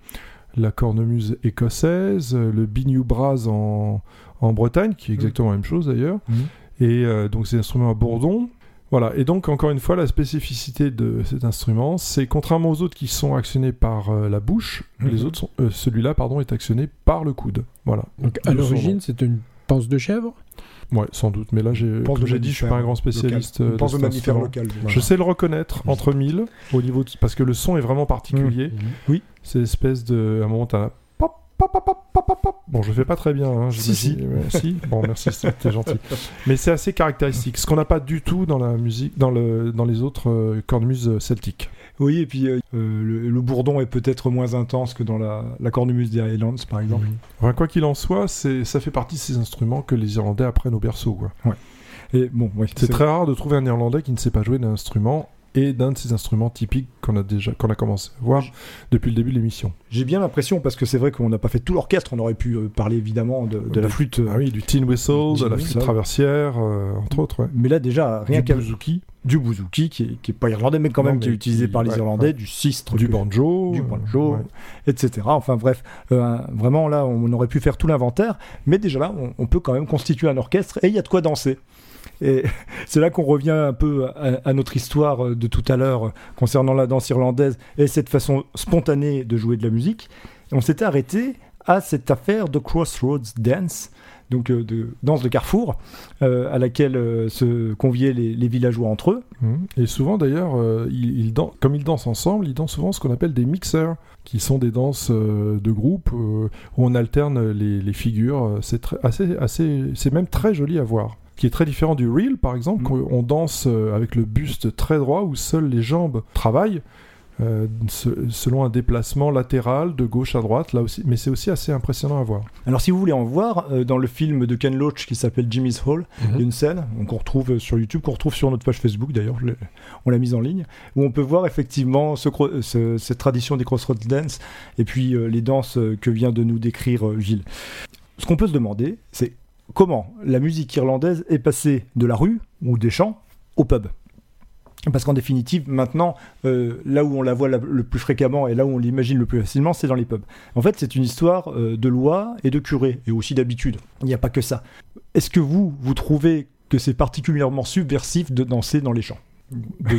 la cornemuse écossaise, euh, le Biniou Bras en, en Bretagne, qui est exactement la même chose d'ailleurs. Mhm. Et euh, donc ces instruments à bourdon, Voilà, et donc encore une fois, la spécificité de cet instrument, c'est contrairement aux autres qui sont actionnés par euh, la bouche, Mhm. les autres sont, euh, celui-là pardon est actionné par le coude. Voilà. Donc à l'origine, c'est une panse de chèvre? Ouais, sans doute, mais là j'ai, comme j'ai dit, je suis pas un grand spécialiste. euh, Je de pense au mammifère local. Je sais le reconnaître entre mille au niveau de... parce que le son est vraiment particulier. Mhm. Oui. C'est l'espèce de à un moment t'as pop pop pop pop pop. Bon, je fais pas très bien hein, Si, j'imagine. Ouais, si. Bon, merci, c'était gentil. Mais c'est assez caractéristique, ce qu'on n'a pas du tout dans la musique dans le dans les autres euh, cornemuses celtiques. Oui, et puis euh, euh, le, le bourdon est peut-être moins intense que dans la, la cornemuse des Highlands, par exemple. Enfin, quoi qu'il en soit, ça fait partie de ces instruments que les Irlandais apprennent au berceau quoi. Et bon, C'est très rare de trouver un Irlandais qui ne sait pas jouer d'un instrument et d'un de ces instruments typiques qu'on a déjà qu'on a commencé à voir depuis le début de l'émission. J'ai bien l'impression, parce que c'est vrai qu'on n'a pas fait tout l'orchestre, on aurait pu euh, parler évidemment de, de la De- flûte. Ah oui, du tin whistle, de la flûte traversière, euh, entre autres. Ouais. Mais là, déjà, rien bouzouki, du bouzouki, qui est, qui est pas irlandais, mais quand Non, même qui est utilisé qui- par les ouais, Irlandais, ouais. du sistre, du banjo, du euh, banjo, ouais. etc. Enfin bref, euh, vraiment là, on aurait pu faire tout l'inventaire, mais déjà là, on, on peut quand même constituer un orchestre et il y a de quoi danser. Et c'est là qu'on revient un peu à, à notre histoire euh, de tout à l'heure concernant la danse irlandaise et cette façon spontanée de jouer de la musique. On s'était arrêté à cette affaire de Crossroads Dance, donc euh, de danse de carrefour, euh, à laquelle euh, se conviaient les, les villageois entre eux. Mhm. Et souvent d'ailleurs, ils, comme ils dansent ensemble, ils dansent souvent ce qu'on appelle des mixers, qui sont des danses de groupe où on alterne les, les figures. C'est assez, assez, c'est même très joli à voir. Qui est très différent du reel, par exemple, Mhm. où on danse avec le buste très droit, où seules les jambes travaillent. Euh, se- selon un déplacement latéral de gauche à droite là aussi mais c'est aussi assez impressionnant à voir Alors si vous voulez en voir, euh, dans le film de Ken Loach qui s'appelle Jimmy's Hall, il y a une scène qu'on retrouve euh, sur YouTube, qu'on retrouve sur notre page Facebook d'ailleurs, on l'a mise en ligne, où on peut voir effectivement ce cro- ce- cette tradition des Crossroads Dance et puis euh, les danses que vient de nous décrire Gilles. Ce qu'on peut se demander, c'est comment la musique irlandaise est passée de la rue ou des champs au pub. Parce qu'en définitive, maintenant, euh, là où on la voit la- le plus fréquemment et là où on l'imagine le plus facilement, c'est dans les pubs. En fait, c'est une histoire euh, de loi et de curé, et aussi d'habitude. Il n'y a pas que ça. Est-ce que vous, vous trouvez que c'est particulièrement subversif de danser dans les champs? De,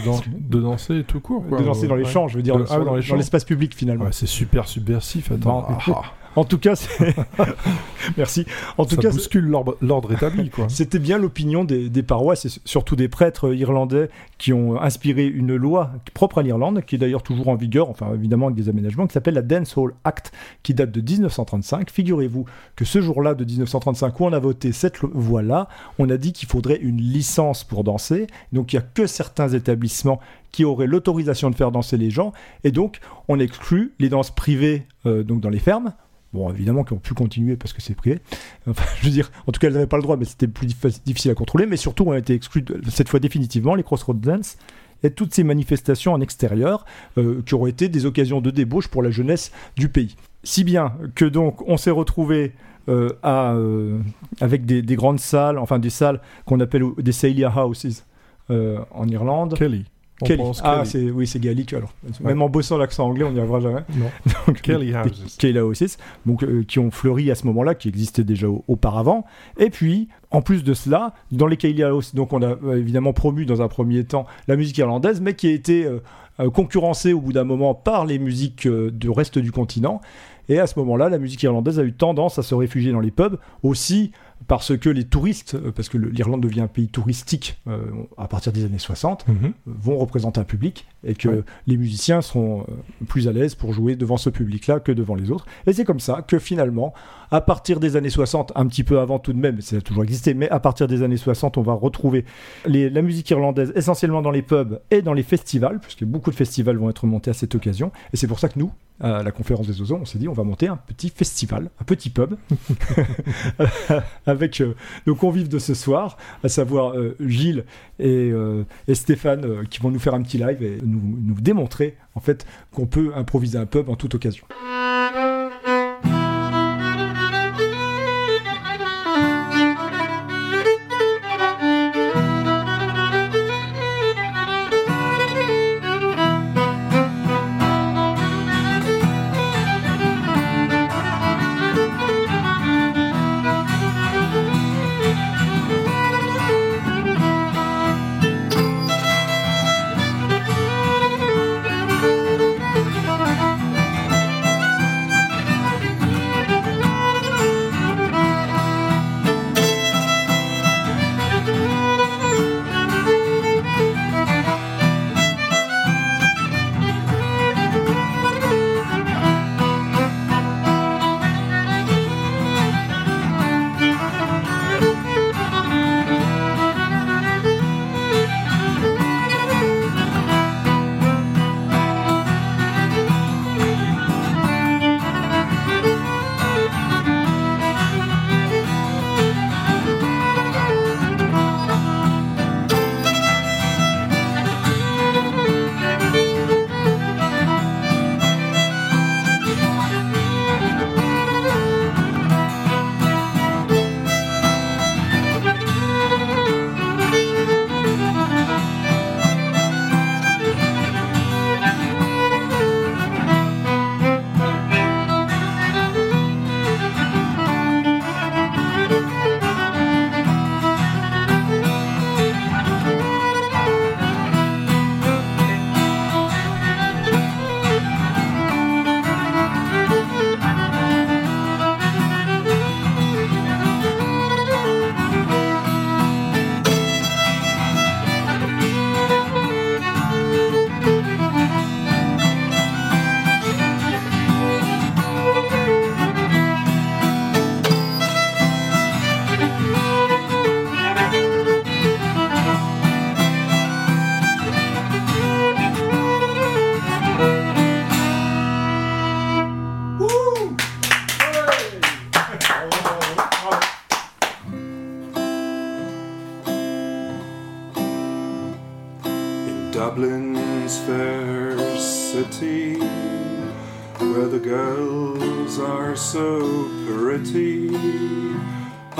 de danser tout court quoi. De danser dans les Ouais. champs, je veux dire, De- ah, dans les l'espace public finalement. Ouais, c'est super subversif attends. Ah, En tout cas, c'est... Merci. En tout ça cas, bouscule l'ordre établi C'était bien l'opinion des, des paroisses et surtout des prêtres irlandais qui ont inspiré une loi propre à l'Irlande, qui est d'ailleurs toujours en vigueur, enfin évidemment avec des aménagements, qui s'appelle la Dance Hall Act, qui date de 1935. Figurez-vous que ce jour-là de 1935, où on a voté cette voie-là, on a dit qu'il faudrait une licence pour danser. Donc il n'y a que certains établissements qui auraient l'autorisation de faire danser les gens, et donc on exclut les danses privées euh, donc dans les fermes. Bon, évidemment, qui ont pu continuer parce que c'est privé. Enfin, je veux dire, en tout cas, elles n'avaient pas le droit, mais c'était plus dif- difficile à contrôler. Mais surtout, ont été exclus cette fois définitivement les Crossroads Dance et toutes ces manifestations en extérieur euh, qui auraient été des occasions de débauche pour la jeunesse du pays. Si bien que donc on s'est retrouvé euh, avec des, des grandes salles, enfin des salles qu'on appelle des Celia Houses en Irlande. Kelly On Kelly. pense Ah, c'est oui, c'est gaélique alors. Même en bossant l'accent anglais, on n'y arrivera jamais. Non. Donc, Kelly Houses. Kelly Houses, donc euh, qui ont fleuri à ce moment-là, qui existaient déjà au- auparavant. Et puis, en plus de cela, dans les Kelly Houses, donc on a euh, évidemment promu dans un premier temps la musique irlandaise, mais qui a été euh, euh, concurrencée au bout d'un moment par les musiques euh, du reste du continent. Et à ce moment-là, la musique irlandaise a eu tendance à se réfugier dans les pubs, aussi parce que les touristes, euh, parce que l'Irlande devient un pays touristique euh, à partir des années 60, Mhm. vont représenter un public et que Ouais. les musiciens seront euh, plus à l'aise pour jouer devant ce public-là que devant les autres. Et c'est comme ça que finalement, à partir des années 60, un petit peu avant tout de même, ça a toujours existé, mais à partir des années 60, on va retrouver les- la musique irlandaise essentiellement dans les pubs et dans les festivals, puisque beaucoup de festivals vont être montés à cette occasion. Et c'est pour ça que nous, à la conférence des Ozons, on s'est dit on va monter un petit festival, un petit pub, avec euh, nos convives de ce soir, à savoir euh, Gilles et, euh, et Stéphane, qui vont nous faire un petit live et nous, démontrer en fait qu'on peut improviser un pub en toute occasion.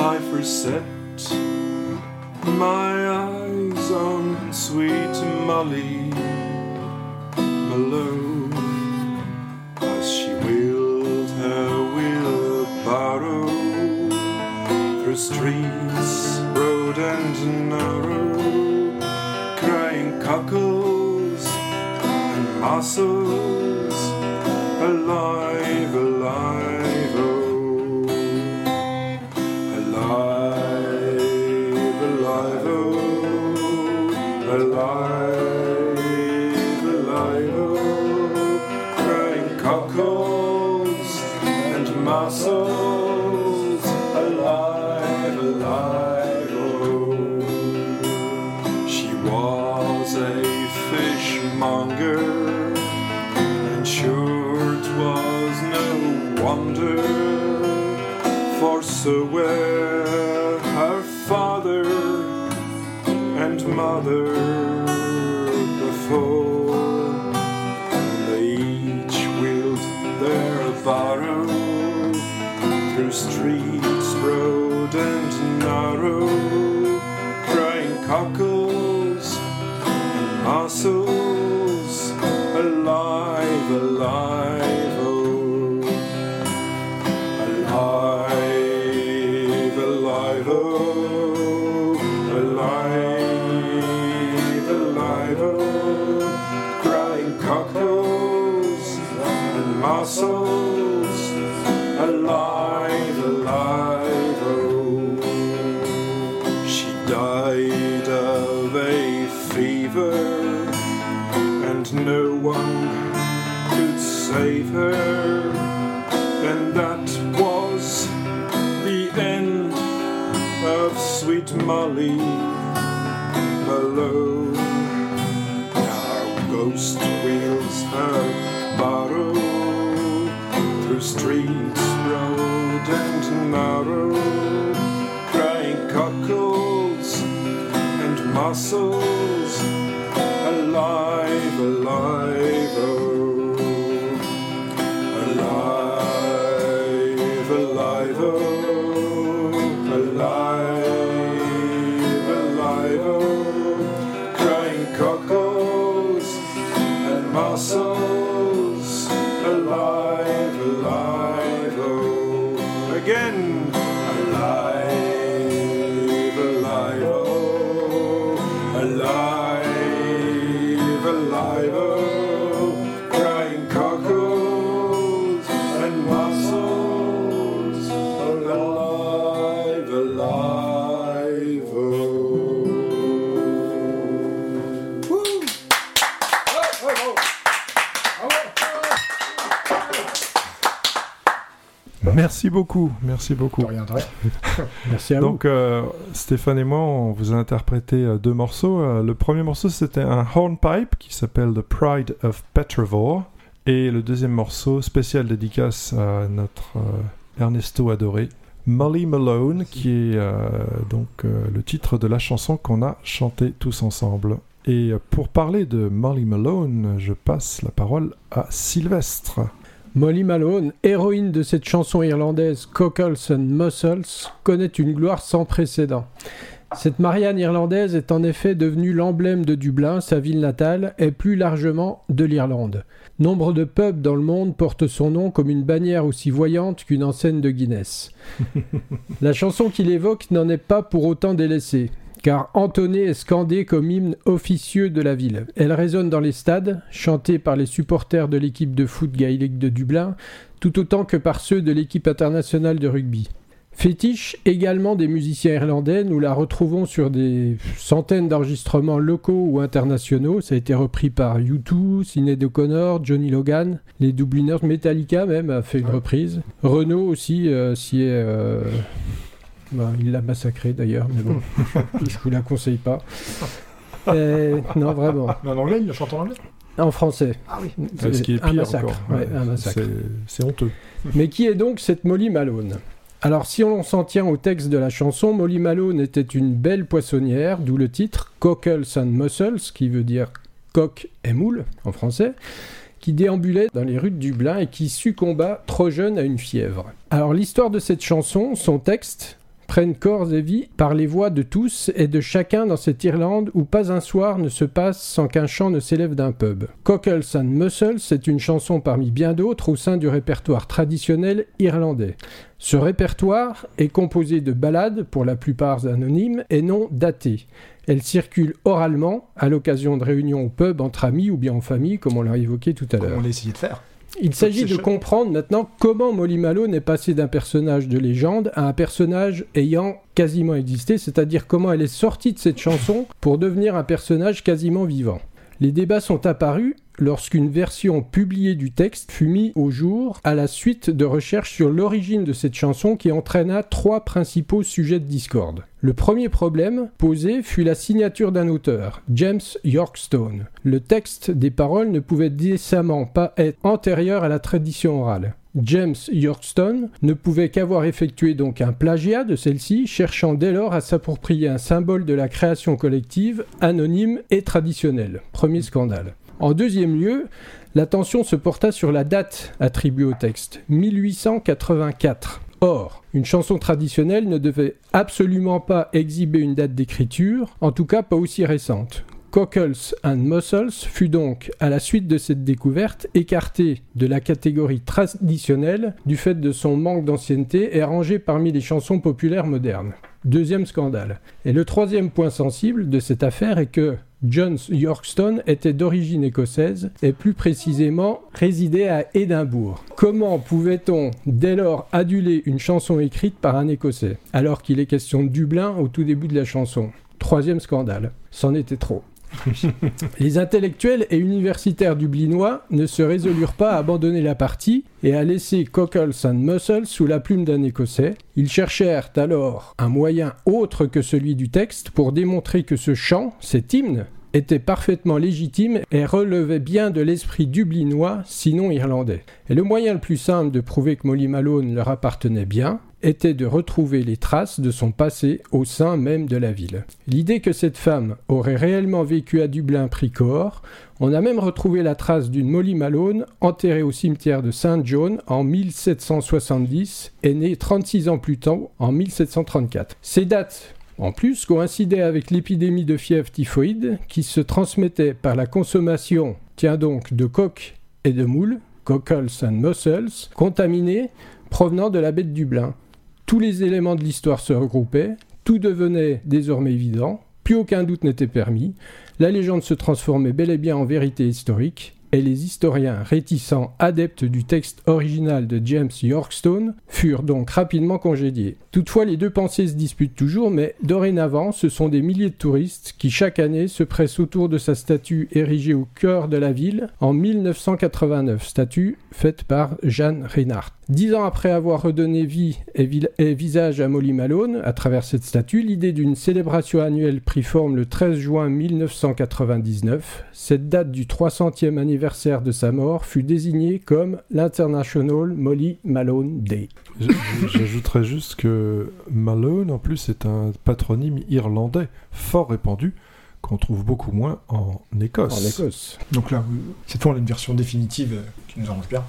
I first set my eyes on sweet Molly Malone. As she wheeled her wheelbarrow through streets broad and narrow, crying cockles and mussels, alive, save her, and that was the end of sweet Molly Malone. Now ghost wheels her barrow through streets broad and narrow, crying cockles and mussels, alive, alive, oh, Merci beaucoup, merci beaucoup. De rien, de rien. Merci à Donc euh, Stéphane et moi, on vous a interprété euh, deux morceaux. Euh, le premier morceau, c'était un hornpipe qui s'appelle The Pride of Petrovore. Et le deuxième morceau, spécial dédicace à notre euh, Ernesto adoré, Molly Malone, qui est euh, donc euh, le titre de la chanson qu'on a chantée tous ensemble. Et pour parler de Molly Malone, je passe la parole à Sylvestre. Molly Malone, héroïne de cette chanson irlandaise Cockles and Muscles, connaît une gloire sans précédent. Cette Marianne irlandaise est en effet devenue l'emblème de Dublin, sa ville natale, et plus largement de l'Irlande. Nombre de pubs dans le monde portent son nom comme une bannière aussi voyante qu'une enseigne de Guinness. La chanson qu'il évoque n'en est pas pour autant délaissée, car entonnée et scandée comme hymne officieux de la ville. Elle résonne dans les stades, chantée par les supporters de l'équipe de foot gaélique de Dublin, tout autant que par ceux de l'équipe internationale de rugby. Fétiche également des musiciens irlandais, nous la retrouvons sur des centaines d'enregistrements locaux ou internationaux. Ça a été repris par U2, Sinead O'Connor, Johnny Logan, les Dubliners, Metallica même a fait une reprise. Renault aussi euh, s'y est. euh, bah, il l'a massacré d'ailleurs, mais bon, je vous la conseille pas. Euh, non, vraiment. Mais en anglais, il le chante en anglais? En français. Ah oui. Euh, Ce qui est un pire massacre. encore. ouais, un massacre. C'est- C'est honteux. Mais qui est donc cette Molly Malone? Alors, si on s'en tient au texte de la chanson, Molly Malone était une belle poissonnière, d'où le titre Cockles and Mussels, qui veut dire Coq et Moule en français, qui déambulait dans les rues de Dublin et qui succomba trop jeune à une fièvre. Alors l'histoire de cette chanson, son texte, prennent corps et vie par les voix de tous et de chacun dans cette Irlande où pas un soir ne se passe sans qu'un chant ne s'élève d'un pub. Cockles and Muscles est une chanson parmi bien d'autres au sein du répertoire traditionnel irlandais. Ce répertoire est composé de ballades, pour la plupart anonymes, et non datées. Elle circule oralement, à l'occasion de réunions au pub entre amis ou bien en famille, comme on l'a évoqué tout à l'heure. On a essayé de faire. Il s'agit de comprendre maintenant comment Molly Malone est passée d'un personnage de légende à un personnage ayant quasiment existé, c'est-à-dire comment elle est sortie de cette chanson pour devenir un personnage quasiment vivant. Les débats sont apparus lorsqu'une version publiée du texte fut mise au jour à la suite de recherches sur l'origine de cette chanson qui entraîna trois principaux sujets de discorde. Le premier problème posé fut la signature d'un auteur, James Yorkstone. Le texte des paroles ne pouvait décemment pas être antérieur à la tradition orale. James Yorkstone ne pouvait qu'avoir effectué donc un plagiat de celle-ci, cherchant dès lors à s'approprier un symbole de la création collective, anonyme et traditionnelle. Premier scandale. En deuxième lieu, l'attention se porta sur la date attribuée au texte, 1884. Or, une chanson traditionnelle ne devait absolument pas exhiber une date d'écriture, en tout cas pas aussi récente. Cockles and Muscles fut donc, à la suite de cette découverte, écarté de la catégorie traditionnelle du fait de son manque d'ancienneté et rangé parmi les chansons populaires modernes. Deuxième scandale. Et le troisième point sensible de cette affaire est que John Yorkstone était d'origine écossaise et plus précisément résidait à Édimbourg. Comment pouvait-on dès lors aduler une chanson écrite par un Écossais alors qu'il est question de Dublin au tout début de la chanson? Troisième scandale. C'en était trop. Les intellectuels et universitaires dublinois ne se résolurent pas à abandonner la partie et à laisser Cockles and Muscles sous la plume d'un Écossais. Ils cherchèrent alors un moyen autre que celui du texte pour démontrer que ce chant, cet hymne, était parfaitement légitime et relevait bien de l'esprit dublinois, sinon irlandais. Et le moyen le plus simple de prouver que Molly Malone leur appartenait bien était de retrouver les traces de son passé au sein même de la ville. L'idée que cette femme aurait réellement vécu à Dublin prit corps. On a même retrouvé la trace d'une Molly Malone enterrée au cimetière de Saint John en 1770 et née 36 ans plus tôt en 1734. Ces dates en plus, coïncidait avec l'épidémie de fièvre typhoïde qui se transmettait par la consommation, tiens donc, de coques et de moules, cockles and mussels, contaminés provenant de la baie de Dublin. Tous les éléments de l'histoire se regroupaient, tout devenait désormais évident, plus aucun doute n'était permis, la légende se transformait bel et bien en vérité historique, et les historiens réticents adeptes du texte original de James Yorkstone furent donc rapidement congédiés. Toutefois, les deux pensées se disputent toujours, mais dorénavant, ce sont des milliers de touristes qui chaque année se pressent autour de sa statue érigée au cœur de la ville en 1989, statue faite par Jeanne Reinhardt. Dix ans après avoir redonné vie et, et visage à Molly Malone à travers cette statue, l'idée d'une célébration annuelle prit forme le 13 juin 1999. Cette date du 300e anniversaire de sa mort fut désignée comme l'International Molly Malone Day. J'ajouterais juste que Malone, en plus, est un patronyme irlandais fort répandu qu'on trouve beaucoup moins en Écosse. En Écosse. Donc là, cette fois, on a une version définitive euh, qui nous arrange bien.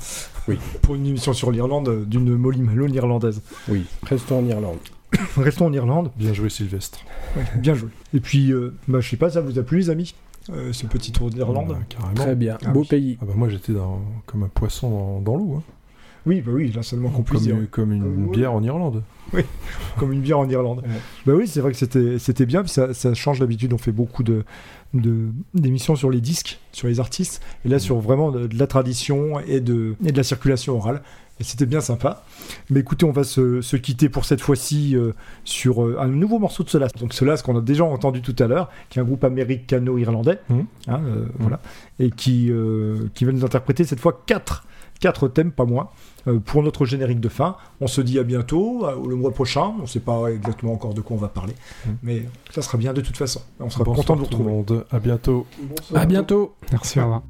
Oui. Pour une émission sur l'Irlande euh, d'une Molly Malone irlandaise. Oui, restons en Irlande. Restons en Irlande. Bien joué, Sylvestre. Ouais, bien joué. Et puis, euh, bah, je sais pas, ça vous a plu, les amis? Euh, Ce petit tour d'Irlande Ah, carrément. Très bien, Ah beau oui. pays. Ah bah moi j'étais dans- comme un poisson dans, dans l'eau, hein. Oui, bah oui, là, seulement qu'on puisse comme, dire. comme une Comme- bière en Irlande. Comme une bière en Irlande. Ouais. Bah oui, c'est vrai que c'était c'était bien, puis ça, ça change d'habitude. On fait beaucoup de de- d'émissions sur les disques, sur les artistes, et là sur vraiment de, de la tradition et de, et de la circulation orale. Et c'était bien sympa. Mais écoutez, on va se, se quitter pour cette fois-ci euh, sur euh, un nouveau morceau de Solas. Donc Solas qu'on a déjà entendu tout à l'heure, qui est un groupe américano-irlandais, Mhm. hein, euh, voilà, et qui, euh, qui va nous interpréter cette fois quatre, quatre thèmes, pas moins, euh, pour notre générique de fin. On se dit à bientôt, le mois prochain. On ne sait pas exactement encore de quoi on va parler, Mhm. mais ça sera bien de toute façon. On sera Bonsoir content de vous tout le retrouver. monde. À bientôt. À bientôt. Merci, au revoir.